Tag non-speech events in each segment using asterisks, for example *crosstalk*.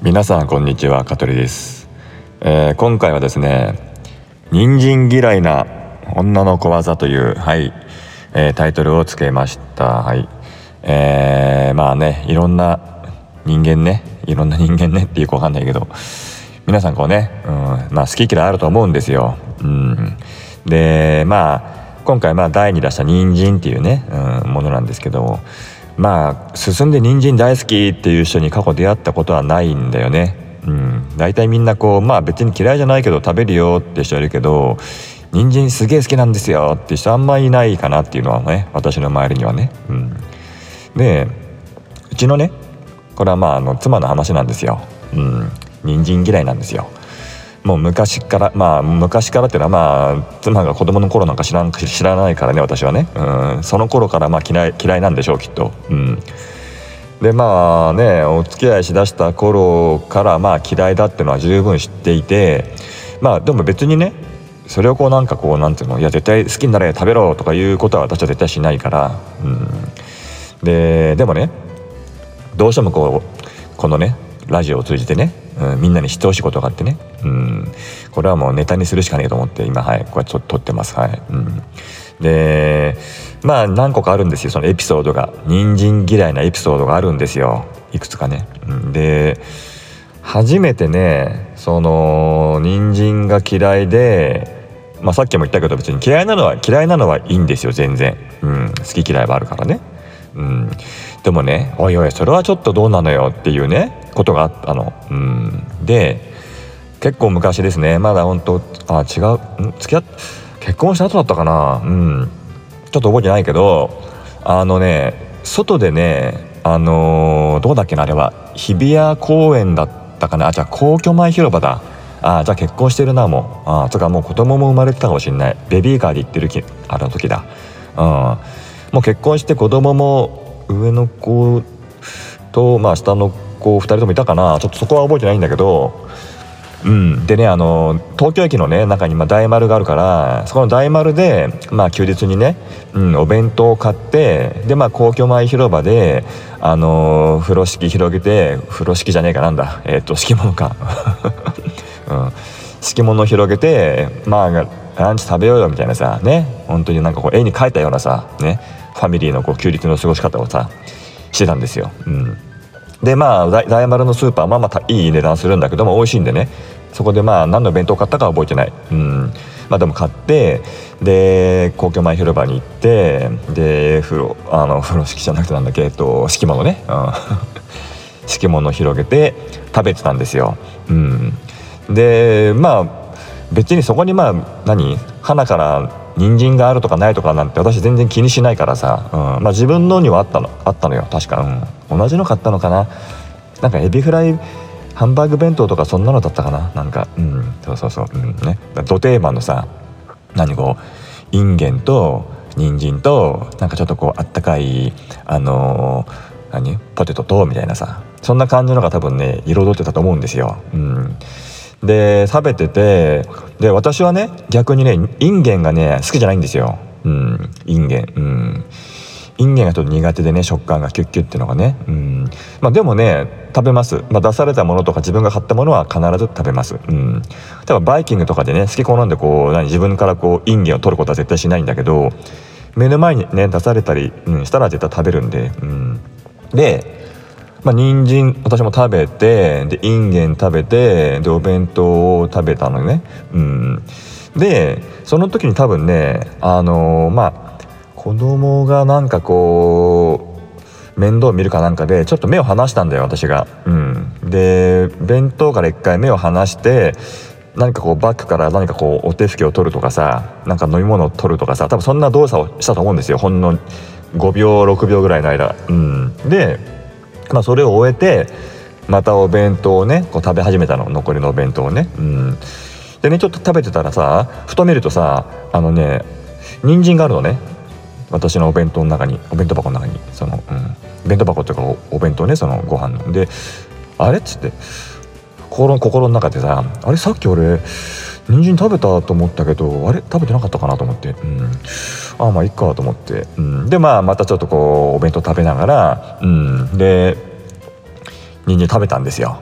皆さんこんにちは香取です、えー、今回はですね人参嫌いな女の小技というはい、えー、タイトルをつけました。はい。えー、まあねいろんな人間ねいろんな人間ね *laughs* っていうかわかんないけど皆さんこうね、うん、まあ好き嫌いあると思うんですよ、うん、でまあ今回まあ第2出した人参っていうね、うん、ものなんですけどまあ進んで人参大好きっていう人に過去出会ったことはないんだよね。うん、大体みんなこうまあ別に嫌いじゃないけど食べるよって人いるけど人参すげえ好きなんですよって人あんまいないかなっていうのはね私の周りにはね。うん、でうちのねこれはまああの妻の話なんですよ。うん、人参嫌いなんですよ。もう昔からまあ昔からっていうのはまあ妻が子供の頃なんか知らん知らないからね私はね、うん、その頃からまあ嫌い嫌いなんでしょうきっと。うん。でまあねお付き合いしだした頃からまあ嫌いだっていうのは十分知っていてまあでも別にねそれをこうなんかこうなんていうのいや絶対好きになれ食べろとかいうことは私は絶対しないから、うん、ででもねどうしてもこうこのねラジオを通じてねうん、みんなに知ってほしいことがあってね、うん、これはもうネタにするしかねえと思って今はい。こうやって撮ってます。はい、うん、でまあ何個かあるんですよ。そのエピソードが。人参嫌いなエピソードがあるんですよ。いくつかね、うん、で初めてねその人参が嫌いでまあ、さっきも言ったけど別に嫌いなのは嫌いなのはいいんですよ。全然、うん、好き嫌いはあるからね、うん、でもねおいおいそれはちょっとどうなのよっていうね。ことがあったの。うん、で結構昔ですね。まだ本当あ違う。付き合っ結婚した後だったかな。うん。ちょっと覚えてないけどあのね外でねあのー、どうだっけなあれは。日比谷公園だったかな。あじゃあ皇居前広場だ。あじゃあ結婚してるなもう。あとかもう子供も生まれてたかもしれない。ベビーカーで行ってるきあの時だ。うん。もう結婚して子供も上の子とまあ下の子2人ともいたかな。ちょっとそこは覚えてないんだけど。うん、でねあの東京駅のね中にま大丸があるからそこの大丸で、まあ、休日にね、うん、お弁当を買ってで、まあ、皇居前広場であの風呂敷広げて風呂敷じゃねえかなんだ。えっ、と敷物か、*laughs* うん、敷物を広げてまあランチ食べようよみたいなさね。本当になんかこう絵に描いたようなさね。ファミリーのこう休日の過ごし方をさしてたんですよ。うん。でまあ大丸のスーパーまあまあいい値段するんだけども美味しいんでね。そこでまあ何の弁当買ったかは覚えてない。うん。まあでも買ってで皇居前広場に行ってで風呂あの風呂敷じゃなくてなんだっけえっと敷物ね、うん、敷物を広げて食べてたんですよ。うん。でまあ別にそこにまあ何？花から人参があるとかないとかなんて私全然気にしないからさ、うん。まあ、自分のにはあったのあったのよ。確か、うん、同じの買ったのかな。なんかエビフライハンバーグ弁当とかそんなのだったかな。なんか。うん。そうそうそう。うん。ね。土定番のさ何こうインゲンと人参となんかちょっとこうあったかいあのー、何？ポテトとみたいなさ。そんな感じのが多分ね彩ってたと思うんですよ。うん。で食べててで私はね逆にねインゲンがね好きじゃないんですよ。うんインゲンうん。インゲンがちょっと苦手でね食感がキュッキュッっていうのがね。うん。まあでもね食べます、まあ、出されたものとか自分が買ったものは必ず食べます。うん。例えばバイキングとかでね好き好んでこう何自分からこうインゲンを取ることは絶対しないんだけど目の前にね出されたり、うん、したら絶対食べるんで。うん。でまあ、人参私も食べてでインゲン食べてでお弁当を食べたのね。うん。でその時に多分ねあのー、まあ子供がなんかこう面倒見るかなんかでちょっと目を離したんだよ私が。うん。で弁当から一回目を離して何かこうバッグから何かこうお手拭きを取るとかさなんか飲み物を取るとかさ多分そんな動作をしたと思うんですよ。ほんの5秒6秒ぐらいの間。うん。でまあ、それを終えてまたお弁当をねこう食べ始めたの。残りのお弁当をね。うん。でねちょっと食べてたらさふと見るとさあのね人参があるのね。私のお弁当の中にお弁当箱の中に。その、うん、弁当箱っていうかお弁当ねそのご飯の。であれっつって心心の中でさあれさっき俺人参食べたと思ったけどあれ？食べてなかったかなと思って、うん、ああまあいっかと思って、うん、でまあまたちょっとこうお弁当食べながら、うん、で人参食べたんですよ、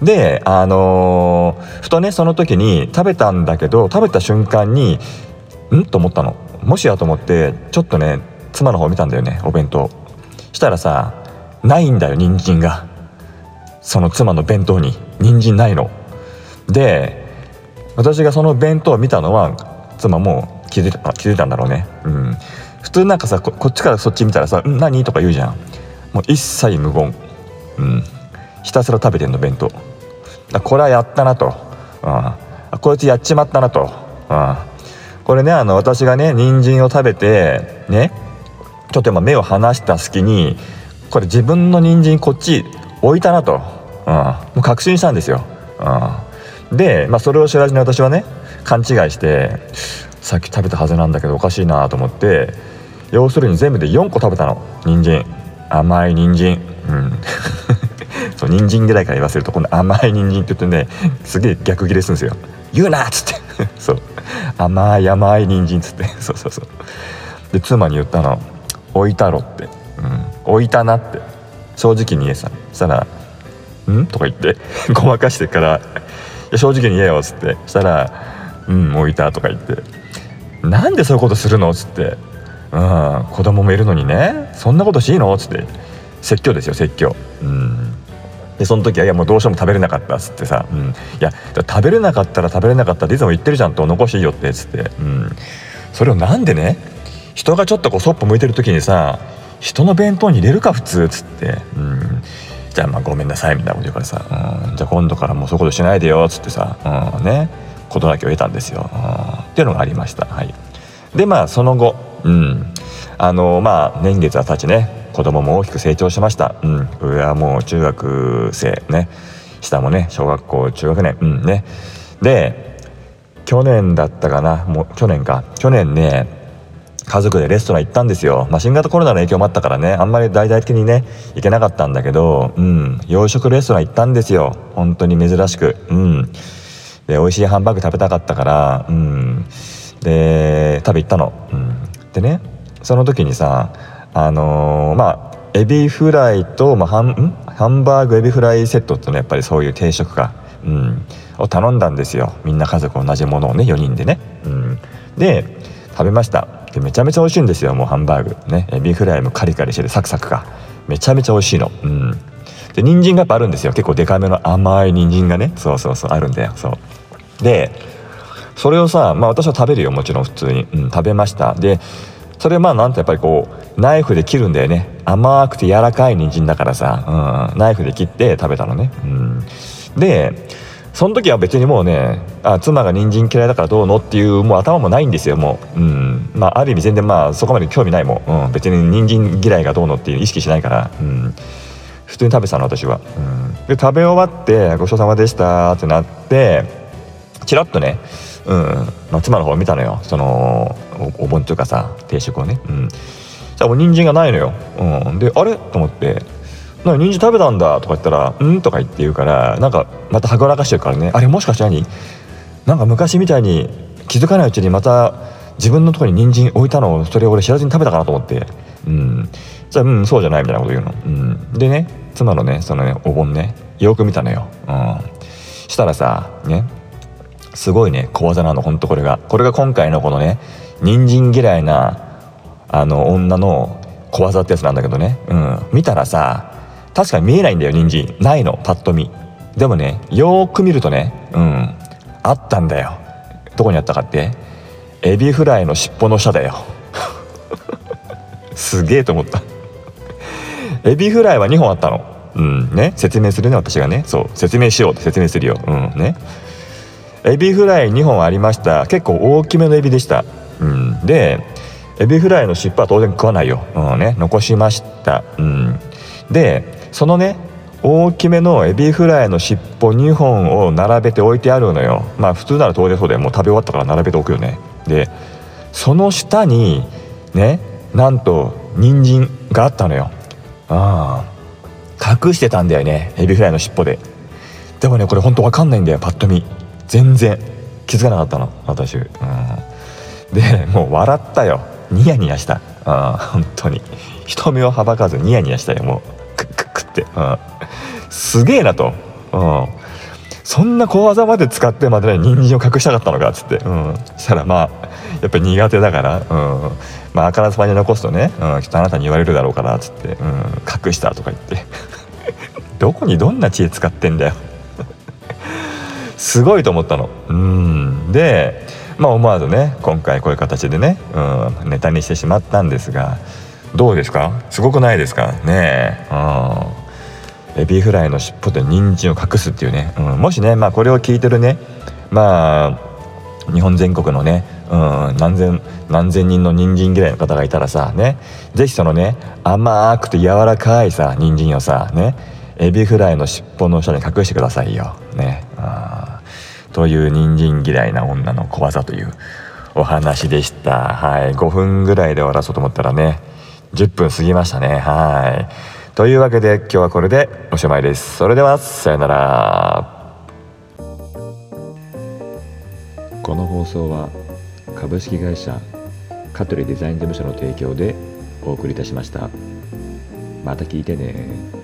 うん、であのー、ふとねその時に食べたんだけど食べた瞬間にん？と思ったの。もしやと思ってちょっとね妻の方見たんだよねお弁当。したらさないんだよ人参が。その妻の弁当に。人参ないの。で私がその弁当を見たのは妻も気づいた気づいたんだろうね。うん。普通なんかさこっちからそっち見たらさ「ん何?」とか言うじゃん。もう一切無言。うん。ひたすら食べてんの弁当。これはやったなと、うん、こいつやっちまったなと、うん、これねあの私がね人参を食べてねちょっと今目を離した隙にこれ自分の人参こっち置いたなと、うん、もう確信したんですよ、うん、で、まあ、それを知らずに私はね勘違いしてさっき食べたはずなんだけどおかしいなと思って要するに全部で4個食べたの。人参。甘い人参。うん。*laughs* そう人参ぐらいから言わせると今度甘い人参って言ってねすげえ逆ギレするんですよ。言うなっつって。*laughs* そう。甘い甘い人参っつって。*laughs* そうそうそう。で妻に言ったの。置いたろって、うん、置いたなって。正直に言えさ。したら「ん?」とか言ってごまかしてから「正直に言えよ」っつってしたら「うん置いた」とか言って「なんでそういうことするの?」っつって「うん子供もいるのにねそんなことしいいの?」っつって説教ですよ説教うんでその時はいやもうどうしても食べれなかったっつってさ、うん、いや食べれなかったら食べれなかったっていつも言ってるじゃんと残しいいよってっつって、うん、それをなんでね？人がちょっとこうそっぽ向いてる時にさ人の弁当に入れるか普通っつって、うん、じゃあまあごめんなさいみたいなこと言うからさ、うん、じゃあ今度からもうそういうことしないでよっつってさ、うん、ね事なきを得たんですよ、うん、っていうのがありました。はい。でまあその後うん。あのまあ年月は経ちね子供も大きく成長しました、うん、上はもう中学生ね。下もね小学校中学年。うんね。で去年だったかな。もう去年か。去年ね家族でレストラン行ったんですよ、まあ、新型コロナの影響もあったからね。あんまり大々的にね行けなかったんだけど、うん、洋食レストラン行ったんですよ。本当に珍しく。うん。で美味しいハンバーグ食べたかったからうん。で食べ行ったの、うん、でねその時にさあのー、まあエビフライと、まあ、ハンハンバーグエビフライセットってのはやっぱりそういう定食か、うん、を頼んだんですよ。みんな家族同じものをね4人でね、うん、で食べました。でめちゃめちゃ美味しいんですよ。もうハンバーグ。ね。エビフライもカリカリしててサクサクかめちゃめちゃ美味しいの。うん。で人参がやっぱあるんですよ。結構デカめの甘い人参がね。そうそうそうあるんだよ。そう。でそれをさまあ私は食べるよ。もちろん普通に、うん、食べました。でそれまあなんてやっぱりこうナイフで切るんだよね。甘くて柔らかい人参だからさ、うん、ナイフで切って食べたのね、うん、でその時は別にもうねあ妻が人参嫌いだからどうのっていうもう頭もないんですよもう、うん。まあ、ある意味全然まあそこまで興味ないもん、うん、別に人参嫌いがどうのっていう意識しないから、うん、普通に食べてたの私は、うん、で食べ終わって「ごちそうさまでした」ってなってチラッとねうん。まあ、妻の方見たのよ。そのお盆というかさ定食をね。うん。じゃあもう人参がないのよ、うん、であれ？と思って「な人参食べたんだ」とか言ったら「うん?」とか言って言うからなんかまたはぐらかしてるからねあれ？もしかして何？なんか昔みたいに気づかないうちにまた自分のとこに人参置いたのをそれを俺知らずに食べたかなと思って。うん。じゃあうんそうじゃないみたいなこと言うの、うん、でね妻のねそのねお盆ねよく見たのよ、うん、したらさねすごいね小技なのほんとこれが。これが今回のこのね人参嫌いなあの女の小技ってやつなんだけどね。うん。見たらさ確かに見えないんだよ人参。ないのパッと見。でもねよーく見るとねうん。あったんだよ。どこにあったかって？エビフライの尻尾の下だよ。*laughs* すげえと思った。エビフライは2本あったの。うんね。説明するね私がね。そう。説明しようって説明するよ。うんね。エビフライ2本ありました。結構大きめのエビでした、うん、でエビフライの尻尾は当然食わないよ、うんね、残しました、うん、でそのね大きめのエビフライの尻尾2本を並べて置いてあるのよ。まあ普通なら当然そうでもう食べ終わったから並べておくよね。でその下にねなんと人参があったのよ。ああ隠してたんだよねエビフライの尻尾で。でもねこれほんと分かんないんだよパッと見。全然気づかなかったの私、うん、でもう笑ったよ。ニヤニヤした。あ本当に。人目をはばかずニヤニヤしたよもう。クックックって、うん、すげえなと、うん、そんな小技まで使ってまでね人参を隠したかったのかっつって、うん、そしたらまあやっぱり苦手だから、うん。まあ、あからさまに残すとね、うん、きっとあなたに言われるだろうからっつって、うん、隠したとか言って。*laughs* どこにどんな知恵使ってんだよ。*laughs* すごいと思ったの。うん。でまあ思わずね今回こういう形でね、うん、ネタにしてしまったんですが。どうですか？すごくないですか？ねえ、うん。エビフライの尻尾で人参を隠すっていうね、うん、もしね、まあ、これを聞いてるね。まあ日本全国のね、うん、何千何千人の人参嫌いの方がいたらさね。是非そのね甘くて柔らかいさ人参をさね。エビフライの尻尾の下に隠してくださいよ。ね、あという人参嫌いな女の小技というお話でした。はい、5分ぐらいで終わらそうと思ったらね。10分過ぎましたね。はい。というわけで今日はこれでおしまいです。それではさよなら。この放送は株式会社香取デザイン事務所の提供でお送りいたしました。また聞いてね。